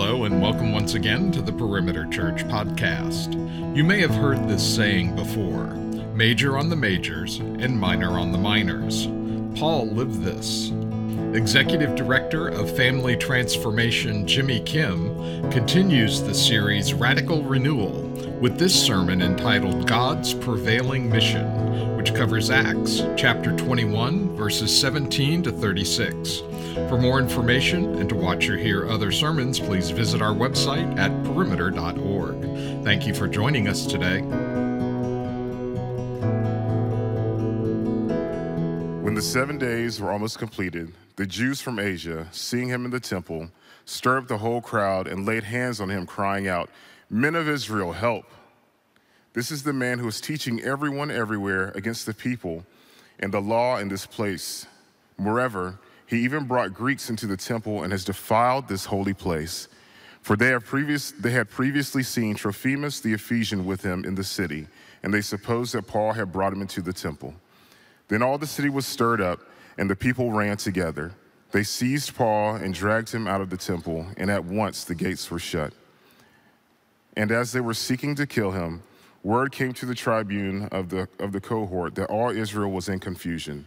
Hello, and welcome once again to the Perimeter Church podcast. You may have heard this saying before major on the majors and minor on the minors. Paul lived this. Executive Director of Family Transformation Jimmy Kim continues the series Radical Renewal with this sermon entitled God's Prevailing Mission, which covers Acts chapter 21, verses 17 to 36. For more information and to watch or hear other sermons, please visit our website at perimeter.org. Thank you for joining us today. When the seven days were almost completed, the Jews from Asia, seeing him in the temple, stirred up the whole crowd and laid hands on him, crying out, Men of Israel, help! This is the man who is teaching everyone everywhere against the people and the law in this place. Moreover, he even brought Greeks into the temple and has defiled this holy place. For they, have previous, they had previously seen Trophimus the Ephesian with him in the city, and they supposed that Paul had brought him into the temple. Then all the city was stirred up, and the people ran together. They seized Paul and dragged him out of the temple, and at once the gates were shut. And as they were seeking to kill him, word came to the tribune of the, of the cohort that all Israel was in confusion.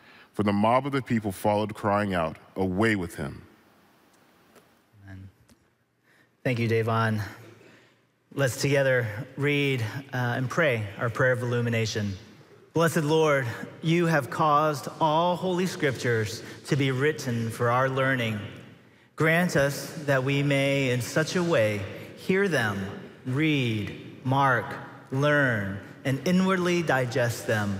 For the mob of the people followed, crying out, Away with him. Amen. Thank you, Davon. Let's together read uh, and pray our prayer of illumination. Blessed Lord, you have caused all holy scriptures to be written for our learning. Grant us that we may, in such a way, hear them, read, mark, learn, and inwardly digest them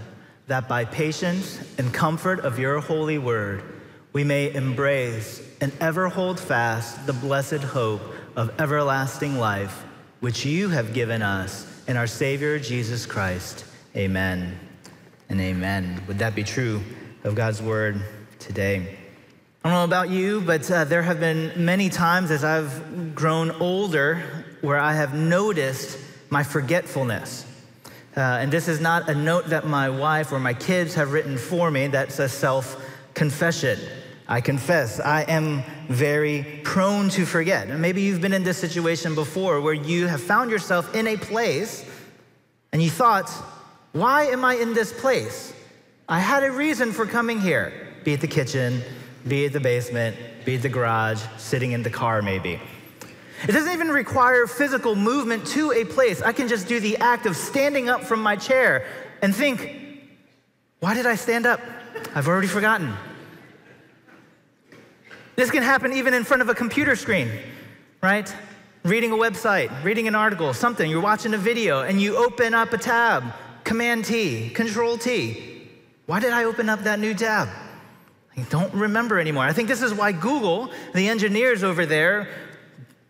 that by patience and comfort of your holy word, we may embrace and ever hold fast the blessed hope of everlasting life, which you have given us in our Savior Jesus Christ. Amen and amen. Would that be true of God's word today? I don't know about you, but uh, there have been many times as I've grown older where I have noticed my forgetfulness. Uh, and this is not a note that my wife or my kids have written for me, that's a self confession. I confess, I am very prone to forget. And maybe you've been in this situation before where you have found yourself in a place and you thought, why am I in this place? I had a reason for coming here, be it the kitchen, be it the basement, be it the garage, sitting in the car, maybe. It doesn't even require physical movement to a place. I can just do the act of standing up from my chair and think, why did I stand up? I've already forgotten. This can happen even in front of a computer screen, right? Reading a website, reading an article, something, you're watching a video, and you open up a tab, Command T, Control T. Why did I open up that new tab? I don't remember anymore. I think this is why Google, the engineers over there,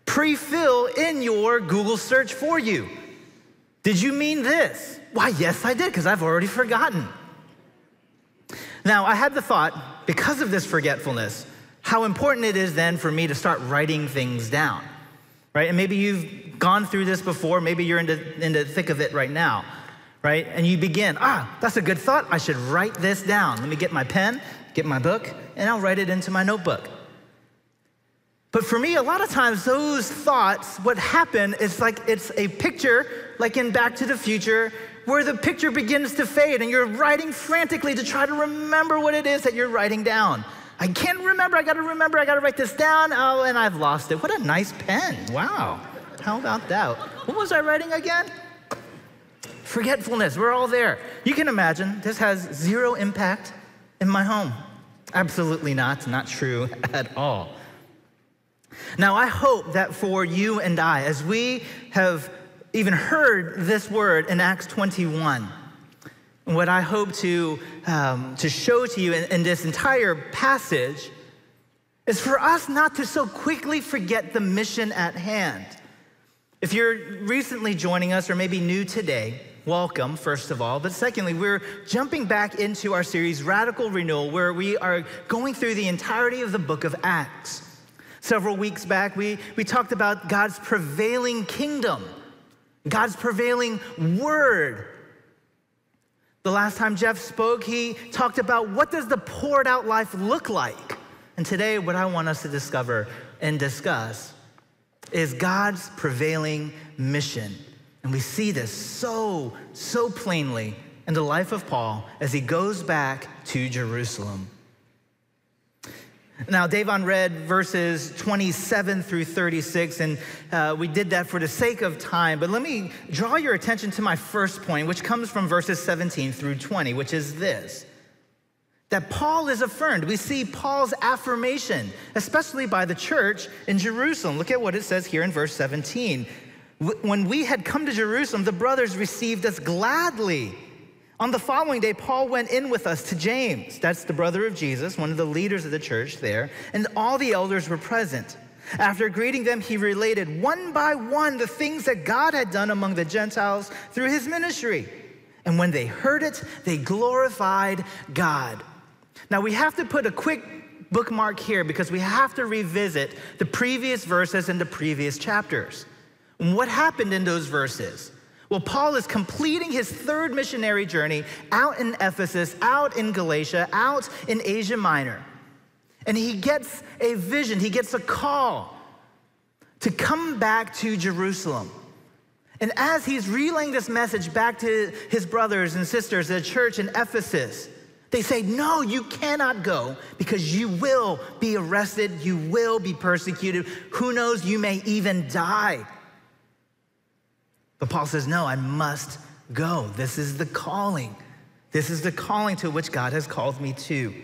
pre fill in your Google search for you. Did you mean this? Why, yes, I did, because I've already forgotten. Now, I had the thought, because of this forgetfulness, how important it is then for me to start writing things down, right? And maybe you've gone through this before, maybe you're in the, in the thick of it right now, right? And you begin, ah, that's a good thought, I should write this down. Let me get my pen, get my book, and I'll write it into my notebook. But for me, a lot of times those thoughts, what happen is like it's a picture, like in Back to the Future, where the picture begins to fade and you're writing frantically to try to remember what it is that you're writing down. I can't remember, I gotta remember, I gotta write this down. Oh, and I've lost it. What a nice pen. Wow. How about that? What was I writing again? Forgetfulness, we're all there. You can imagine this has zero impact in my home. Absolutely not, not true at all. Now, I hope that for you and I, as we have even heard this word in Acts 21, what I hope to, um, to show to you in, in this entire passage is for us not to so quickly forget the mission at hand. If you're recently joining us or maybe new today, welcome, first of all. But secondly, we're jumping back into our series, Radical Renewal, where we are going through the entirety of the book of Acts. Several weeks back, we, we talked about God's prevailing kingdom, God's prevailing word. The last time Jeff spoke, he talked about what does the poured out life look like? And today, what I want us to discover and discuss is God's prevailing mission. And we see this so, so plainly in the life of Paul as he goes back to Jerusalem. Now, Davon read verses 27 through 36, and uh, we did that for the sake of time. But let me draw your attention to my first point, which comes from verses 17 through 20, which is this that Paul is affirmed. We see Paul's affirmation, especially by the church in Jerusalem. Look at what it says here in verse 17. When we had come to Jerusalem, the brothers received us gladly. On the following day, Paul went in with us to James. That's the brother of Jesus, one of the leaders of the church there, and all the elders were present. After greeting them, he related one by one the things that God had done among the Gentiles through his ministry. And when they heard it, they glorified God. Now, we have to put a quick bookmark here because we have to revisit the previous verses and the previous chapters. And what happened in those verses? Well, Paul is completing his third missionary journey out in Ephesus, out in Galatia, out in Asia Minor. And he gets a vision, he gets a call to come back to Jerusalem. And as he's relaying this message back to his brothers and sisters at church in Ephesus, they say, No, you cannot go because you will be arrested, you will be persecuted. Who knows, you may even die. But Paul says, No, I must go. This is the calling. This is the calling to which God has called me to.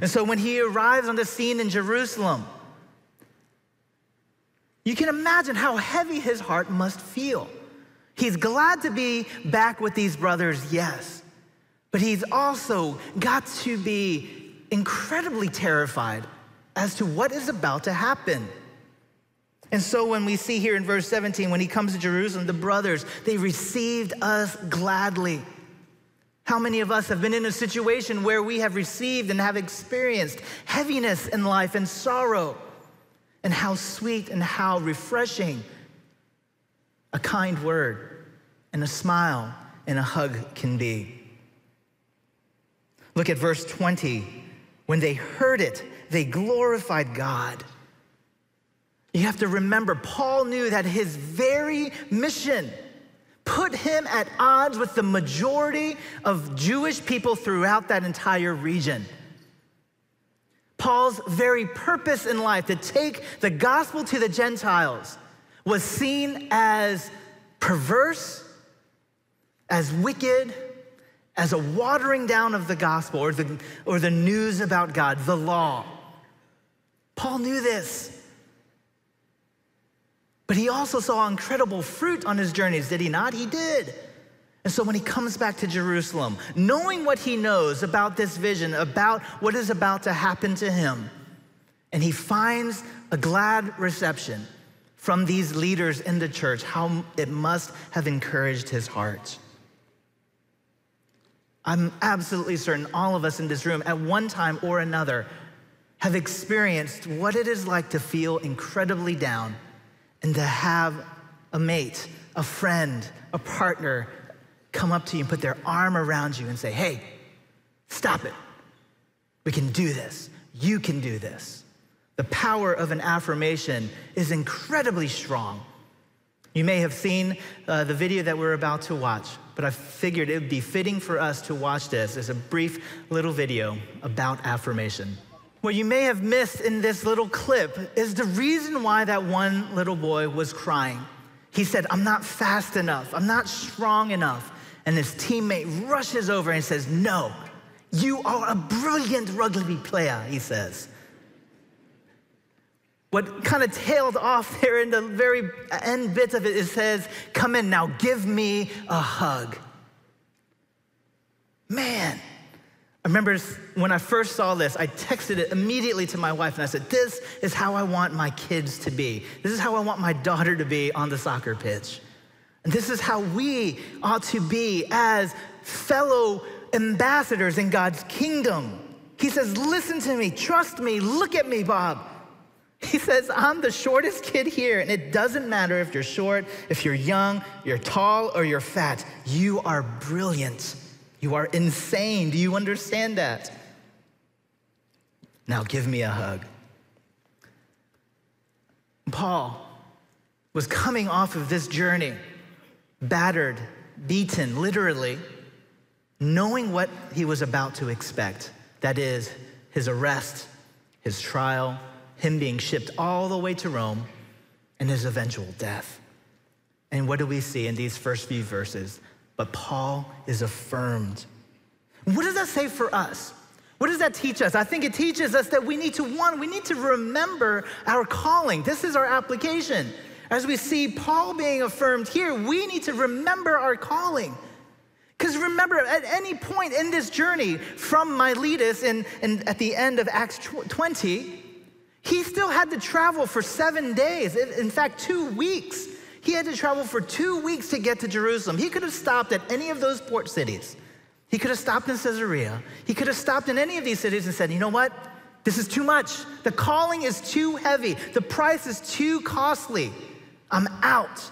And so when he arrives on the scene in Jerusalem, you can imagine how heavy his heart must feel. He's glad to be back with these brothers, yes. But he's also got to be incredibly terrified as to what is about to happen. And so when we see here in verse 17, when he comes to Jerusalem, the brothers, they received us gladly. How many of us have been in a situation where we have received and have experienced heaviness in life and sorrow? And how sweet and how refreshing a kind word and a smile and a hug can be. Look at verse 20. When they heard it, they glorified God. You have to remember, Paul knew that his very mission put him at odds with the majority of Jewish people throughout that entire region. Paul's very purpose in life to take the gospel to the Gentiles was seen as perverse, as wicked, as a watering down of the gospel or the, or the news about God, the law. Paul knew this. But he also saw incredible fruit on his journeys, did he not? He did. And so when he comes back to Jerusalem, knowing what he knows about this vision, about what is about to happen to him, and he finds a glad reception from these leaders in the church, how it must have encouraged his heart. I'm absolutely certain all of us in this room, at one time or another, have experienced what it is like to feel incredibly down and to have a mate, a friend, a partner come up to you and put their arm around you and say, Hey, stop it. We can do this. You can do this. The power of an affirmation is incredibly strong. You may have seen uh, the video that we're about to watch but I figured it would be fitting for us to watch this as a brief little video about affirmation. What you may have missed in this little clip is the reason why that one little boy was crying. He said, I'm not fast enough, I'm not strong enough. And his teammate rushes over and says, No, you are a brilliant rugby player, he says. What kind of tailed off there in the very end bits of it, it says, Come in now, give me a hug. Man, I remember when I first saw this, I texted it immediately to my wife and I said, This is how I want my kids to be. This is how I want my daughter to be on the soccer pitch. And this is how we ought to be as fellow ambassadors in God's kingdom. He says, Listen to me, trust me, look at me, Bob. He says, I'm the shortest kid here, and it doesn't matter if you're short, if you're young, you're tall, or you're fat. You are brilliant. You are insane. Do you understand that? Now give me a hug. Paul was coming off of this journey, battered, beaten, literally, knowing what he was about to expect that is, his arrest, his trial, him being shipped all the way to Rome, and his eventual death. And what do we see in these first few verses? But Paul is affirmed. What does that say for us? What does that teach us? I think it teaches us that we need to, one, we need to remember our calling. This is our application. As we see Paul being affirmed here, we need to remember our calling. Because remember, at any point in this journey from Miletus and, and at the end of Acts 20, he still had to travel for seven days, in fact, two weeks he had to travel for two weeks to get to Jerusalem. He could have stopped at any of those port cities. He could have stopped in Caesarea. He could have stopped in any of these cities and said, you know what? This is too much. The calling is too heavy. The price is too costly. I'm out.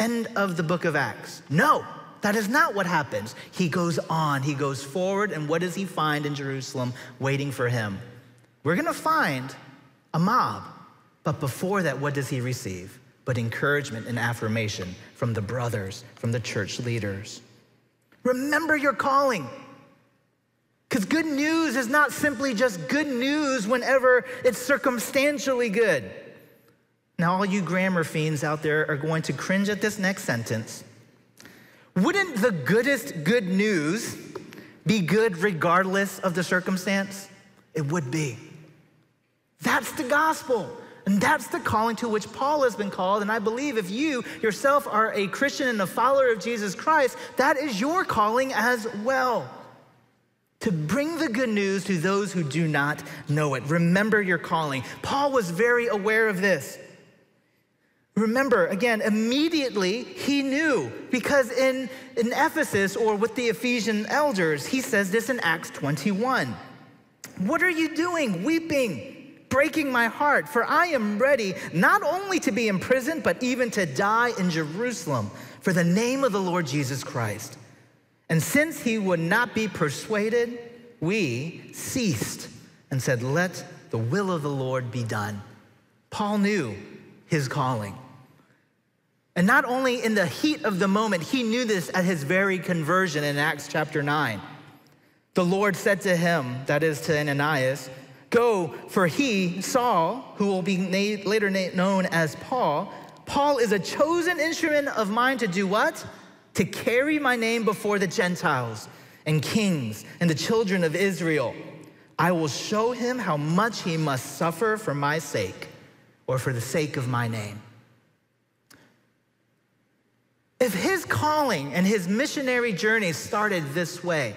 End of the book of Acts. No, that is not what happens. He goes on, he goes forward, and what does he find in Jerusalem waiting for him? We're gonna find a mob but before that, what does he receive? But encouragement and affirmation from the brothers, from the church leaders. Remember your calling. Because good news is not simply just good news whenever it's circumstantially good. Now, all you grammar fiends out there are going to cringe at this next sentence. Wouldn't the goodest good news be good regardless of the circumstance? It would be. That's the gospel. And that's the calling to which Paul has been called. And I believe if you yourself are a Christian and a follower of Jesus Christ, that is your calling as well. To bring the good news to those who do not know it. Remember your calling. Paul was very aware of this. Remember, again, immediately he knew because in, in Ephesus or with the Ephesian elders, he says this in Acts 21. What are you doing? Weeping breaking my heart, for I am ready not only to be imprisoned, but even to die in Jerusalem for the name of the Lord Jesus Christ. And since he would not be persuaded, we ceased and said, Let the will of the Lord be done. Paul knew his calling. And not only in the heat of the moment, he knew this at his very conversion in Acts chapter 9. The Lord said to him, that is to Ananias, Go, for he, Saul, who will be later known as Paul, Paul is a chosen instrument of mine to do what? To carry my name before the Gentiles and kings and the children of Israel. I will show him how much he must suffer for my sake or for the sake of my name. If his calling and his missionary journey started this way,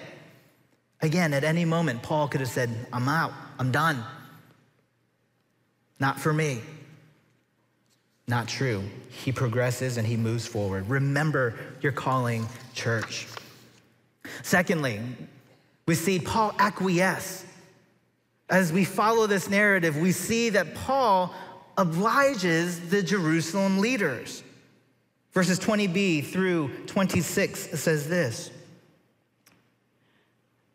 again, at any moment, Paul could have said, I'm out. I'm done. Not for me. Not true. He progresses and he moves forward. Remember your calling, church. Secondly, we see Paul acquiesce. As we follow this narrative, we see that Paul obliges the Jerusalem leaders. Verses 20b through 26 says this.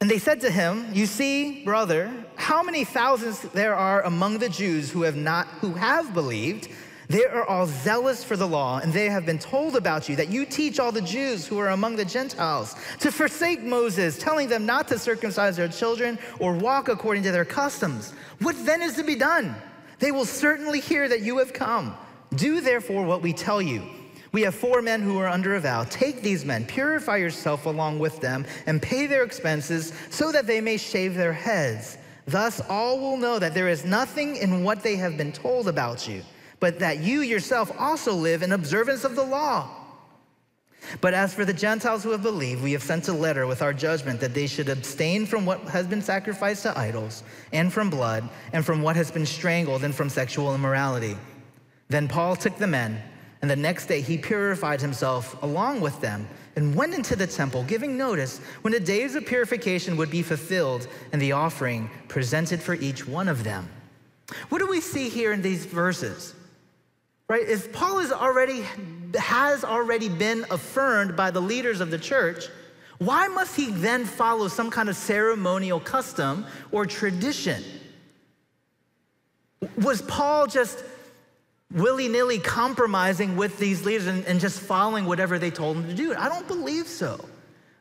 And they said to him, You see, brother, how many thousands there are among the Jews who have not who have believed. They are all zealous for the law, and they have been told about you that you teach all the Jews who are among the Gentiles to forsake Moses, telling them not to circumcise their children or walk according to their customs. What then is to be done? They will certainly hear that you have come. Do therefore what we tell you. We have four men who are under a vow. Take these men, purify yourself along with them, and pay their expenses so that they may shave their heads. Thus, all will know that there is nothing in what they have been told about you, but that you yourself also live in observance of the law. But as for the Gentiles who have believed, we have sent a letter with our judgment that they should abstain from what has been sacrificed to idols, and from blood, and from what has been strangled, and from sexual immorality. Then Paul took the men, and the next day he purified himself along with them, and went into the temple, giving notice when the days of purification would be fulfilled, and the offering presented for each one of them. What do we see here in these verses? Right? If Paul is already has already been affirmed by the leaders of the church, why must he then follow some kind of ceremonial custom or tradition? Was Paul just willy nilly compromising with these leaders and, and, just following whatever they told him to do? I don't believe so.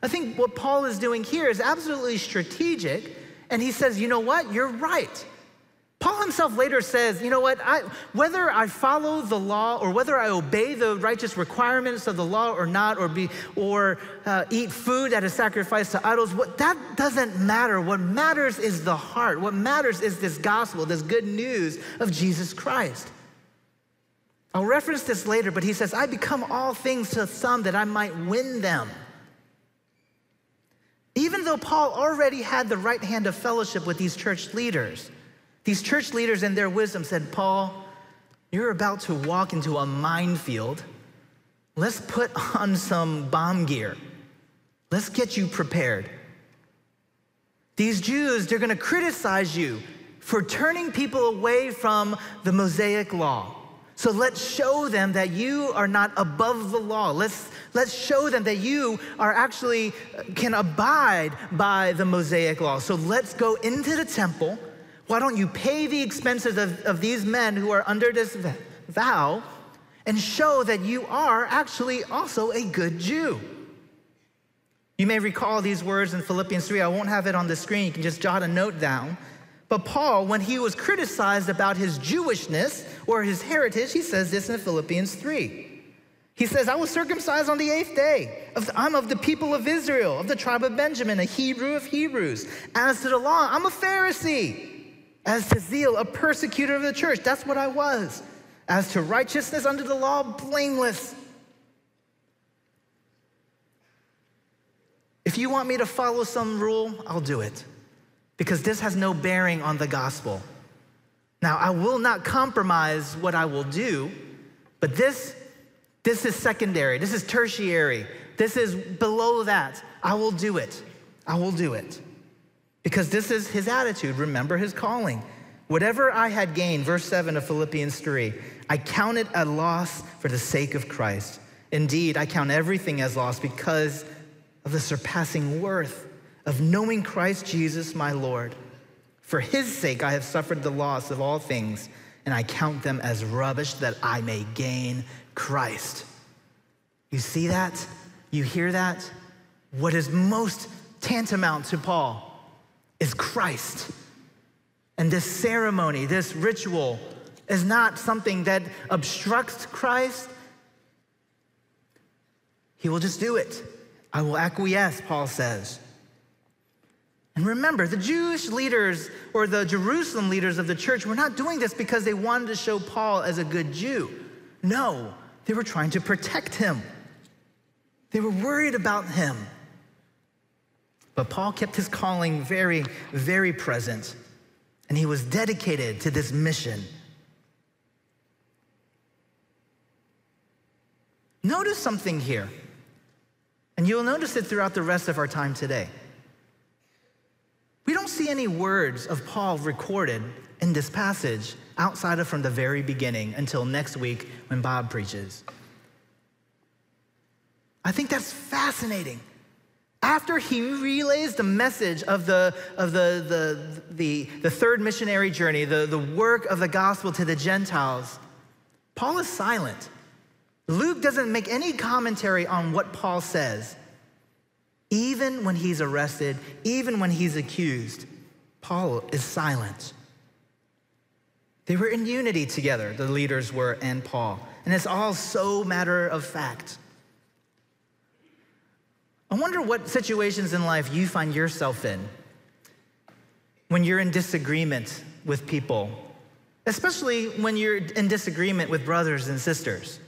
I think what Paul is doing here is absolutely strategic, and he says, you know what? You're right. Paul himself later says, you know what, I, whether I follow the law or whether I obey the righteous requirements of the law or not, or, be, or uh, eat food that is sacrificed to idols, what, that doesn't matter. What matters is the heart. What matters is this gospel, this good news of Jesus Christ. I'll reference this later, but he says, I become all things to some that I might win them. Even though Paul already had the right hand of fellowship with these church leaders, these church leaders, in their wisdom, said, Paul, you're about to walk into a minefield. Let's put on some bomb gear. Let's get you prepared. These Jews, they're gonna criticize you for turning people away from the Mosaic law. So let's show them that you are not above the law. Let's, let's show them that you are actually uh, can abide by the Mosaic law. So let's go into the temple why don't you pay the expenses of, of these men who are under this vow and show that you are actually also a good Jew? You may recall these words in Philippians 3. I won't have it on the screen. You can just jot a note down. But Paul, when he was criticized about his Jewishness or his heritage, he says this in Philippians 3. He says, I was circumcised on the eighth day. I'm of the people of Israel, of the tribe of Benjamin, a Hebrew of Hebrews. As to the law, I'm a Pharisee. As to zeal, a persecutor of the church. That's what I was. As to righteousness under the law, blameless. If you want me to follow some rule, I'll do it because this has no bearing on the gospel. Now, I will not compromise what I will do, but this, this is secondary, this is tertiary, this is below that. I will do it. I will do it. Because this is his attitude. Remember his calling. Whatever I had gained, verse 7 of Philippians 3, I count it a loss for the sake of Christ. Indeed, I count everything as loss because of the surpassing worth of knowing Christ Jesus my Lord. For his sake, I have suffered the loss of all things, and I count them as rubbish that I may gain Christ. You see that? You hear that? What is most tantamount to Paul is Christ. And this ceremony, this ritual, is not something that obstructs Christ. He will just do it. I will acquiesce, Paul says. And remember, the Jewish leaders or the Jerusalem leaders of the church were not doing this because they wanted to show Paul as a good Jew. No, they were trying to protect him. They were worried about him. But Paul kept his calling very, very present, and he was dedicated to this mission. Notice something here, and you'll notice it throughout the rest of our time today. We don't see any words of Paul recorded in this passage outside of from the very beginning until next week when Bob preaches. I think that's fascinating after he relays the message of the, of the, the, the, the third missionary journey, the, the work of the gospel to the Gentiles, Paul is silent. Luke doesn't make any commentary on what Paul says. Even when he's arrested, even when he's accused, Paul is silent. They were in unity together, the leaders were and Paul. And it's all so matter of fact. I wonder what situations in life you find yourself in when you're in disagreement with people, especially when you're in disagreement with brothers and sisters.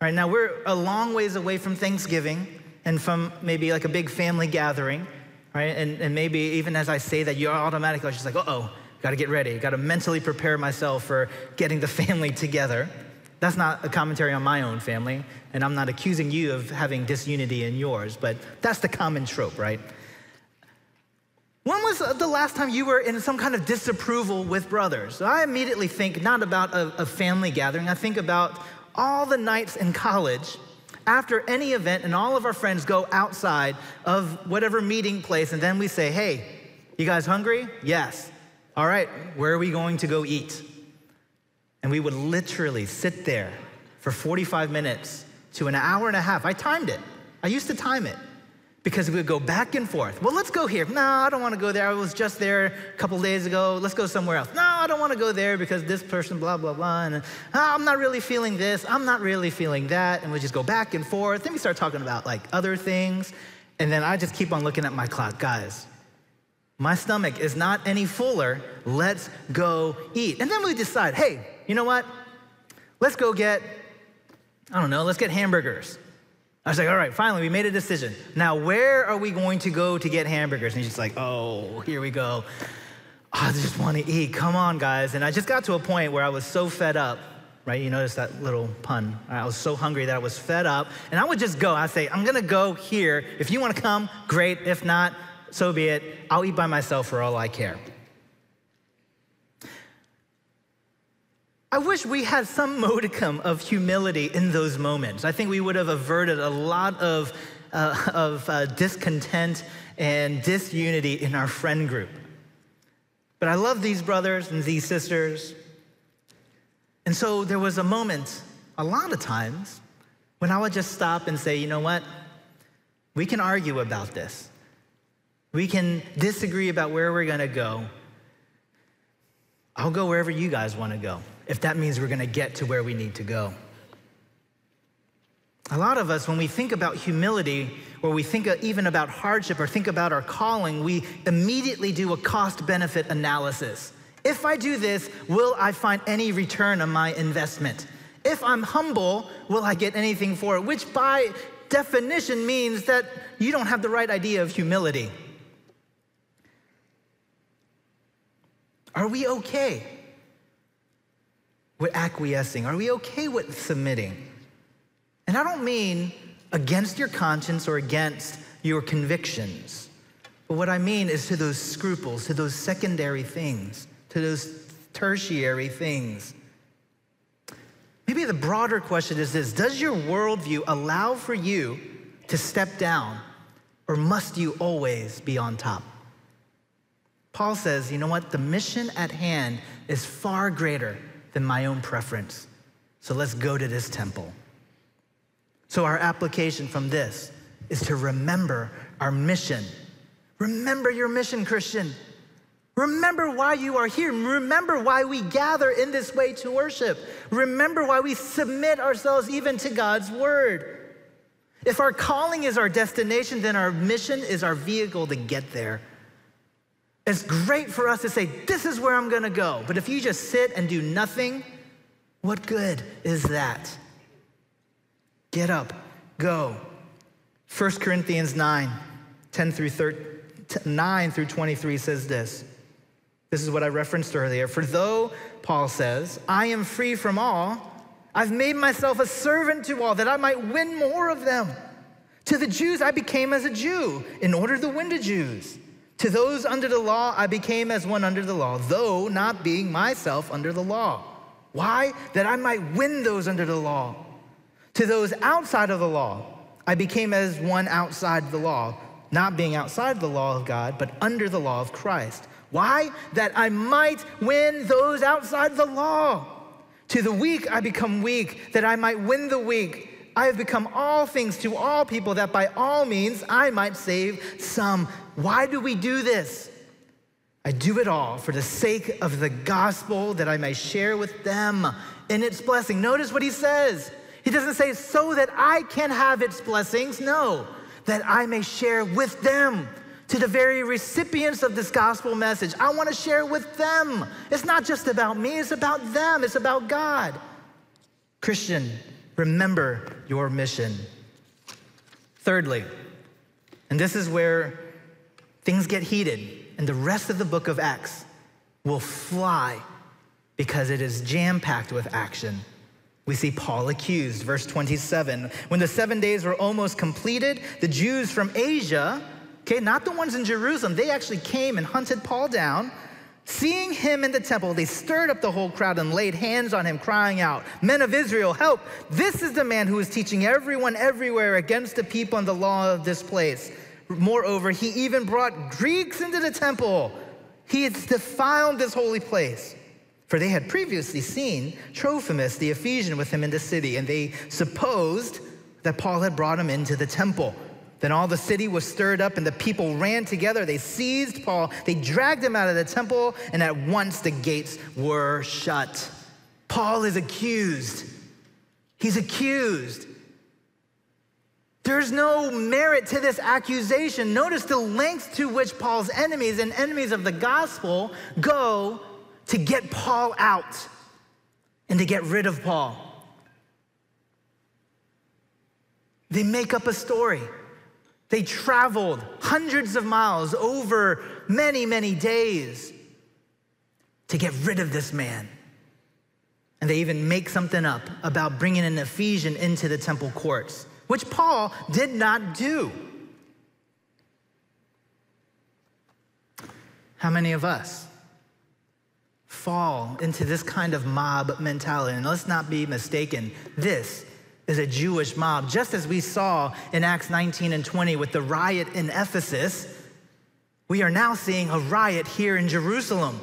All right, now we're a long ways away from Thanksgiving and from maybe like a big family gathering, right? And, and maybe even as I say that, you're automatically just like, uh oh, gotta get ready, gotta mentally prepare myself for getting the family together. That's not a commentary on my own family, and I'm not accusing you of having disunity in yours, but that's the common trope, right? When was the last time you were in some kind of disapproval with brothers? So I immediately think not about a, a, family gathering, I think about all the nights in college after any event, and all of our friends go outside of whatever meeting place, and then we say, Hey, you guys hungry? Yes. All right, where are we going to go eat? And we would literally sit there for 45 minutes to an hour and a half. I timed it, I used to time it because we would go back and forth. Well, let's go here. No, I don't want to go there. I was just there a couple days ago. Let's go somewhere else. No, I don't want to go there because this person, blah, blah, blah. And oh, I'm not really feeling this. I'm not really feeling that. And we just go back and forth. Then we start talking about like other things. And then I just keep on looking at my clock. Guys, my stomach is not any fuller. Let's go eat. And then we decide, hey, you know what? Let's go get, I don't know, let's get hamburgers. I was like, all right, finally, we made a decision. Now, where are we going to go to get hamburgers? And he's just like, oh, here we go. Ah, I just want to eat. Come on, guys. And I just got to a point where I was so fed up, right? You notice that little pun. I was so hungry that I was fed up. And I would just go. I'd say, I'm going to go here. If you want to come, great. If not, so be it. I'll eat by myself for all I care. I wish we had some modicum of humility in those moments. I think we would have averted a lot of, uh, of uh, discontent and disunity in our friend group. But I love these brothers and these sisters. And so there was a moment, a lot of times, when I would just stop and say, you know what? We can argue about this. We can disagree about where we're gonna go. I'll go wherever you guys wanna go if that means we're gonna get to where we need to go. A lot of us, when we think about humility, or we think even about hardship, or think about our calling, we immediately do a cost benefit analysis. If I do this, will I find any return on my investment? If I'm humble, will I get anything for it? Which by definition means that you don't have the right idea of humility. Are we okay with acquiescing? Are we okay with submitting? And I don't mean against your conscience or against your convictions. But what I mean is to those scruples, to those secondary things, to those tertiary things. Maybe the broader question is this Does your worldview allow for you to step down, or must you always be on top? Paul says, you know what? The mission at hand is far greater than my own preference. So let's go to this temple. So, our application from this is to remember our mission. Remember your mission, Christian. Remember why you are here. Remember why we gather in this way to worship. Remember why we submit ourselves even to God's word. If our calling is our destination, then our mission is our vehicle to get there. It's great for us to say, This is where I'm gonna go. But if you just sit and do nothing, what good is that? Get up, go. 1 Corinthians 9, 10 through 13, 9 through 23 says this. This is what I referenced earlier. For though, Paul says, I am free from all, I've made myself a servant to all that I might win more of them. To the Jews, I became as a Jew in order to win the Jews. To those under the law, I became as one under the law, though not being myself under the law. Why? That I might win those under the law. To those outside of the law, I became as one outside the law, not being outside the law of God, but under the law of Christ. Why? That I might win those outside the law. To the weak, I become weak, that I might win the weak. I have become all things to all people, that by all means I might save some. Why do we do this? I do it all for the sake of the gospel that I may share with them in its blessing. Notice what he says. He doesn't say, so that I can have its blessings. No, that I may share with them. To the very recipients of this gospel message, I want to share with them. It's not just about me, it's about them, it's about God. Christian, Remember your mission. Thirdly, and this is where things get heated, and the rest of the book of Acts will fly because it is jam packed with action. We see Paul accused, verse 27. When the seven days were almost completed, the Jews from Asia, okay, not the ones in Jerusalem, they actually came and hunted Paul down. Seeing him in the temple, they stirred up the whole crowd and laid hands on him, crying out, Men of Israel, help! This is the man who is teaching everyone everywhere against the people and the law of this place. Moreover, he even brought Greeks into the temple. He has defiled this holy place. For they had previously seen Trophimus the Ephesian with him in the city, and they supposed that Paul had brought him into the temple. Then all the city was stirred up, and the people ran together. They seized Paul, they dragged him out of the temple, and at once the gates were shut. Paul is accused. He's accused. There's no merit to this accusation. Notice the length to which Paul's enemies and enemies of the gospel go to get Paul out and to get rid of Paul. They make up a story. They traveled hundreds of miles over many, many days to get rid of this man. And they even make something up about bringing an Ephesian into the temple courts which Paul did not do. How many of us fall into this kind of mob mentality? And let's not be mistaken, this is a Jewish mob, just as we saw in Acts 19 and 20 with the riot in Ephesus. We are now seeing a riot here in Jerusalem.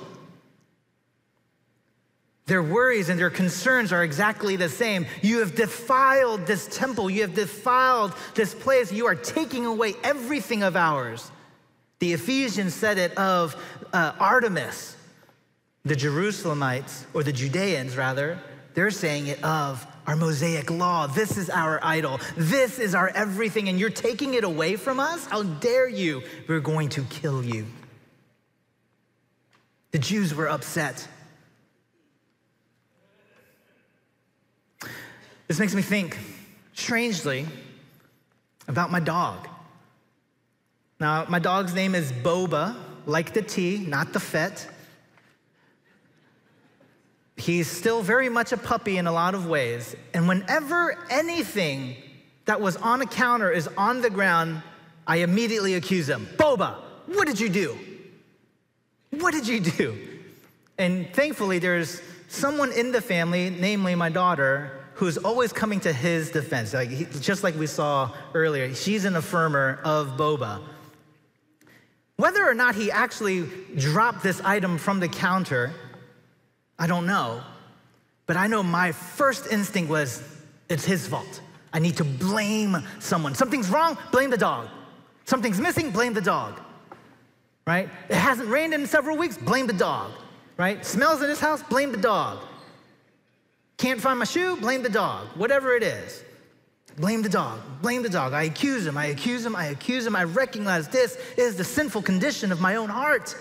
Their worries and their concerns are exactly the same. You have defiled this temple. You have defiled this place. You are taking away everything of ours. The Ephesians said it of uh, Artemis. The Jerusalemites, or the Judeans rather, they're saying it of our Mosaic law. This is our idol. This is our everything, and you're taking it away from us? How dare you? We're going to kill you. The Jews were upset. This makes me think, strangely, about my dog. Now, my dog's name is Boba, like the tea, not the Fett. He's still very much a puppy in a lot of ways. And whenever anything that was on a counter is on the ground, I immediately accuse him Boba, what did you do? What did you do? And thankfully, there's someone in the family, namely my daughter, who's always coming to his defense, like he, just like we saw earlier. She's an affirmer of Boba. Whether or not he actually dropped this item from the counter, I don't know. But I know my first instinct was it's his fault. I need to blame someone. Something's wrong, blame the dog. Something's missing, blame the dog. Right? It hasn't rained in several weeks, blame the dog. Right? Smells in his house, blame the dog. Can't find my shoe? Blame the dog. Whatever it is. Blame the dog. Blame the dog. I accuse him. I accuse him. I accuse him. I recognize this is the sinful condition of my own heart.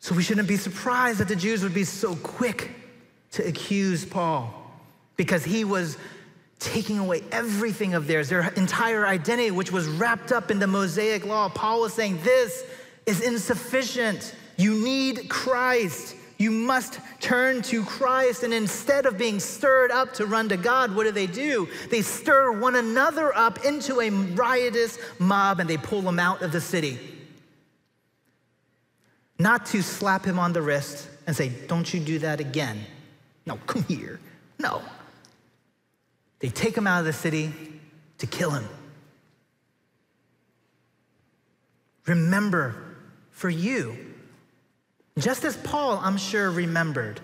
So we shouldn't be surprised that the Jews would be so quick to accuse Paul because he was taking away everything of theirs, their entire identity, which was wrapped up in the Mosaic law. Paul was saying, This is insufficient. You need Christ. You must turn to Christ. And instead of being stirred up to run to God, what do they do? They stir one another up into a riotous mob and they pull him out of the city. Not to slap him on the wrist and say, Don't you do that again. No, come here. No. They take him out of the city to kill him. Remember, for you, just as Paul, I'm sure, remembered,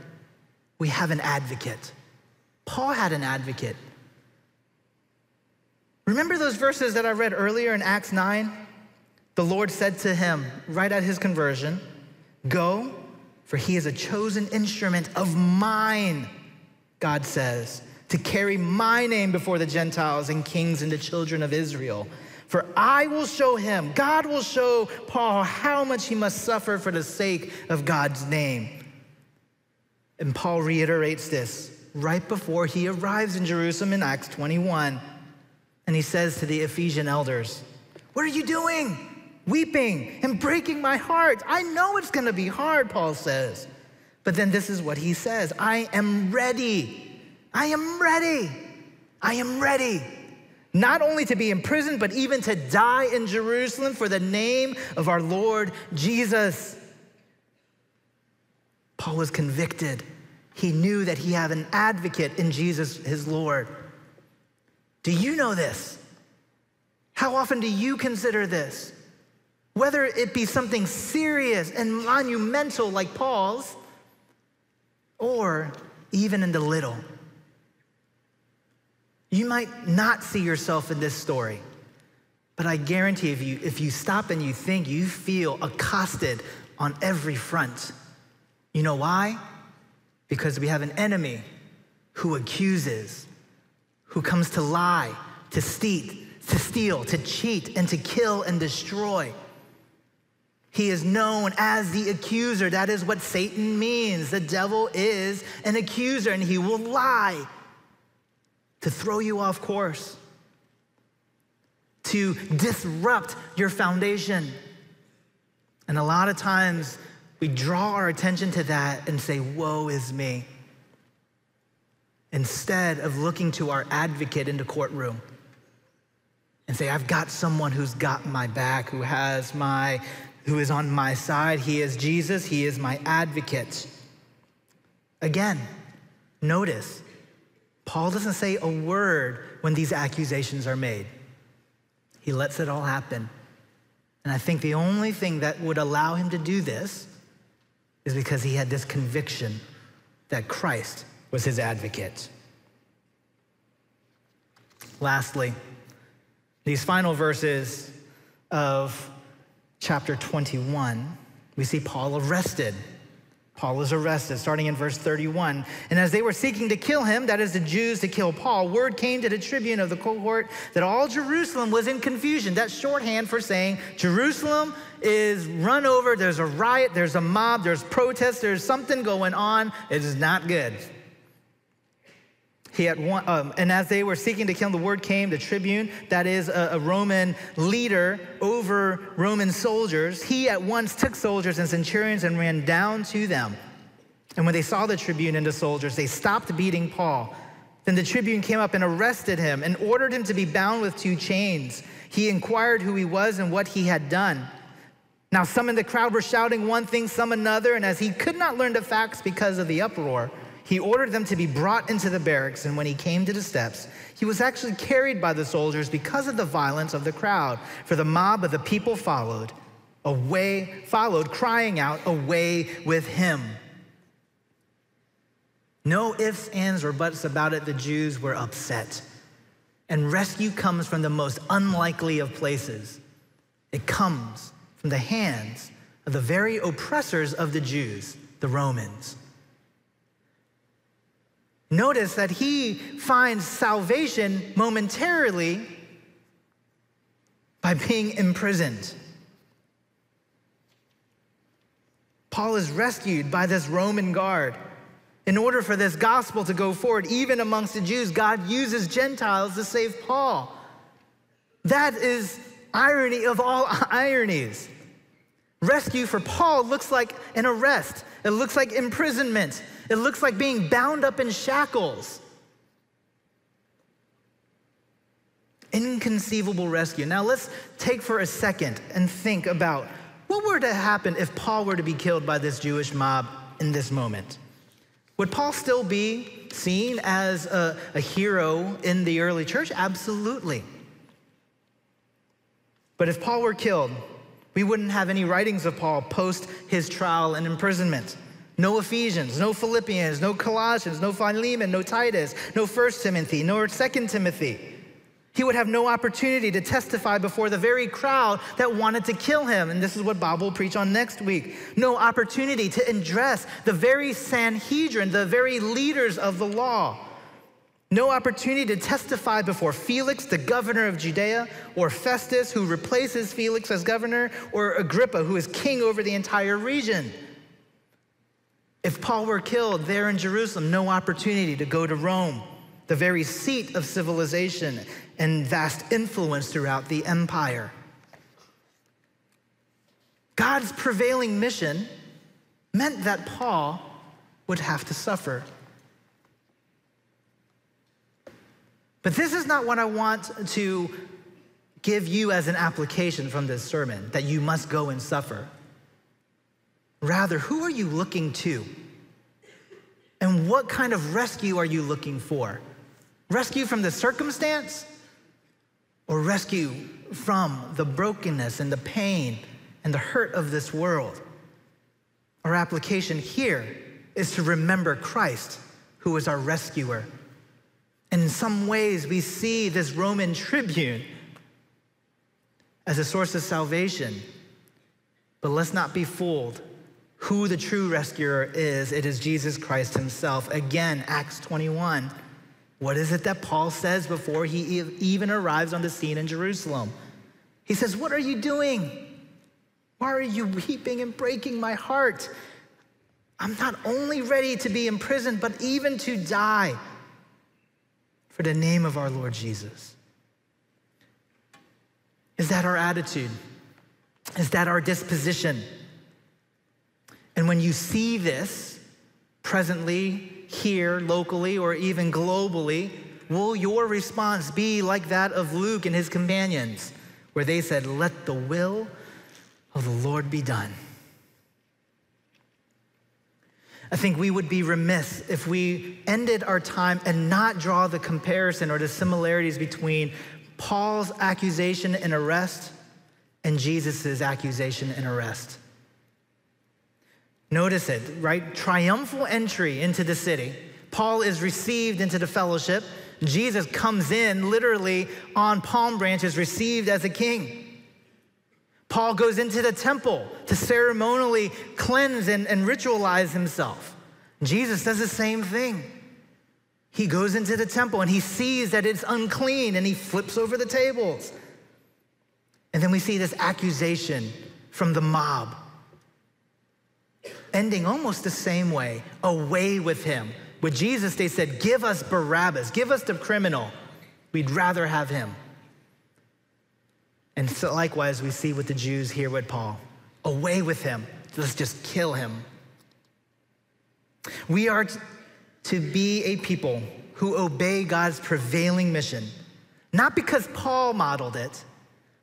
we have an advocate. Paul had an advocate. Remember those verses that I read earlier in Acts 9? The Lord said to him, right at his conversion, Go, for he is a chosen instrument of mine, God says, to carry my name before the Gentiles and kings and the children of Israel. For I will show him, God will show Paul how much he must suffer for the sake of God's name. And Paul reiterates this right before he arrives in Jerusalem in Acts 21. And he says to the Ephesian elders, What are you doing? Weeping and breaking my heart. I know it's gonna be hard, Paul says. But then this is what he says I am ready. I am ready. I am ready. Not only to be imprisoned, but even to die in Jerusalem for the name of our Lord Jesus. Paul was convicted. He knew that he had an advocate in Jesus, his Lord. Do you know this? How often do you consider this? Whether it be something serious and monumental like Paul's, or even in the little. You might not see yourself in this story, but I guarantee if you, if you stop and you think, you feel accosted on every front. You know why? Because we have an enemy who accuses, who comes to lie, to steal, to steal, to cheat, and to kill and destroy. He is known as the accuser. That is what Satan means. The devil is an accuser, and he will lie to throw you off course, to disrupt your foundation. And a lot of times we draw our attention to that and say, Woe is me. Instead of looking to our advocate in the courtroom and say, I've got someone who's got my back, who has my who is on my side. He is Jesus, He is my advocate. Again, notice, Paul doesn't say a word when these accusations are made. He lets it all happen. And I think the only thing that would allow him to do this is because he had this conviction that Christ was his advocate. Lastly, these final verses of chapter 21, we see Paul arrested. Paul is arrested, starting in verse 31. And as they were seeking to kill him, that is the Jews to kill Paul, word came to the tribune of the cohort that all Jerusalem was in confusion. That's shorthand for saying Jerusalem is run over, there's a riot, there's a mob, there's protests, there's something going on. It is not good. He one, um, and as they were seeking to kill him, the word came, the tribune, that is a, a, Roman leader over Roman soldiers. He at once took soldiers and centurions and ran down to them. And when they saw the tribune and the soldiers, they stopped beating Paul. Then the tribune came up and arrested him and ordered him to be bound with two chains. He inquired who he was and what he had done. Now, some in the crowd were shouting one thing, some another, and as he could not learn the facts because of the uproar, he ordered them to be brought into the barracks, and when he came to the steps, he was actually carried by the soldiers because of the violence of the crowd. For the mob of the people followed, away, followed, crying out, Away with him. No ifs, ands, or buts about it. The Jews were upset. And rescue comes from the most unlikely of places. It comes from the hands of the very oppressors of the Jews, the Romans. Notice that he finds salvation momentarily by being imprisoned. Paul is rescued by this Roman guard. In order for this gospel to go forward, even amongst the Jews, God uses Gentiles to save Paul. That is irony of all ironies. Rescue for Paul looks like an arrest, it looks like imprisonment, it looks like being bound up in shackles. Inconceivable rescue. Now let's take for a second and think about what were to happen if Paul were to be killed by this Jewish mob in this moment. Would Paul still be seen as a, a hero in the early church? Absolutely. But if Paul were killed, we wouldn't have any writings of Paul post his trial and imprisonment. No Ephesians, no Philippians, no Colossians, no Philemon, no Titus, no First Timothy, nor Second Timothy. He would have no opportunity to testify before the very crowd that wanted to kill him. And this is what Bob will preach on next week. No opportunity to address the very Sanhedrin, the very leaders of the law. No opportunity to testify before Felix, the governor of Judea, or Festus, who replaces Felix as governor, or Agrippa, who is king over the entire region. If Paul were killed there in Jerusalem, no opportunity to go to Rome, the very seat of civilization and vast influence throughout the empire. God's prevailing mission meant that Paul would have to suffer. But this is not what I want to give you as an application from this sermon that you must go and suffer. Rather, who are you looking to? And what kind of rescue are you looking for? Rescue from the circumstance or rescue from the brokenness and the pain and the hurt of this world? Our application here is to remember Christ, who is our rescuer. In some ways, we see this Roman tribune as a source of salvation. But let's not be fooled who the true rescuer is. It is Jesus Christ himself. Again, Acts 21. What is it that Paul says before he even arrives on the scene in Jerusalem? He says, What are you doing? Why are you weeping and breaking my heart? I'm not only ready to be imprisoned, but even to die for the name of our Lord Jesus. Is that our attitude? Is that our disposition? And when you see this presently, here, locally, or even globally, will your response be like that of Luke and his companions, where they said, Let the will of the Lord be done? I think we would be remiss if we ended our time and not draw the comparison or the similarities between Paul's accusation and arrest and Jesus' accusation and arrest. Notice it, right? Triumphal entry into the city. Paul is received into the fellowship. Jesus comes in literally on palm branches, received as a king. Paul goes into the temple to ceremonially cleanse and, and ritualize himself. Jesus does the same thing. He goes into the temple and he sees that it's unclean and he flips over the tables. And then we see this accusation from the mob ending almost the same way away with him. With Jesus, they said, Give us Barabbas, give us the criminal. We'd rather have him. And so likewise, we see with the Jews here with Paul away with him. Let's just kill him. We are to be a people who obey God's prevailing mission, not because Paul modeled it,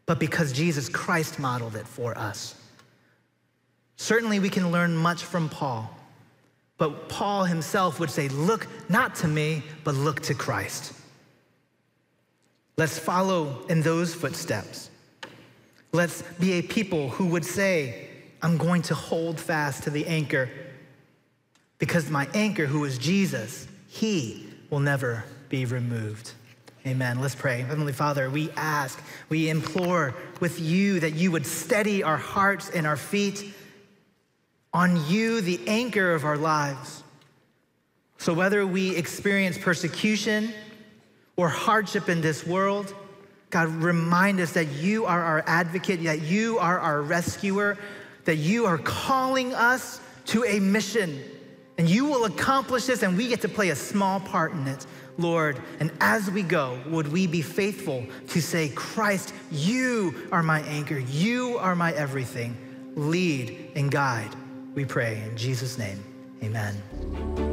but because Jesus Christ modeled it for us. Certainly, we can learn much from Paul, but Paul himself would say, Look not to me, but look to Christ. Let's follow in those footsteps. Let's be a people who would say, I'm going to hold fast to the anchor because my anchor, who is Jesus, he will never be removed. Amen. Let's pray. Heavenly Father, we ask, we implore with you that you would steady our hearts and our feet on you, the anchor of our lives. So, whether we experience persecution or hardship in this world, God, remind us that you are our advocate, that you are our rescuer, that you are calling us to a mission, and you will accomplish this, and we get to play a small part in it, Lord. And as we go, would we be faithful to say, Christ, you are my anchor, you are my everything. Lead and guide we pray in Jesus' name. Amen.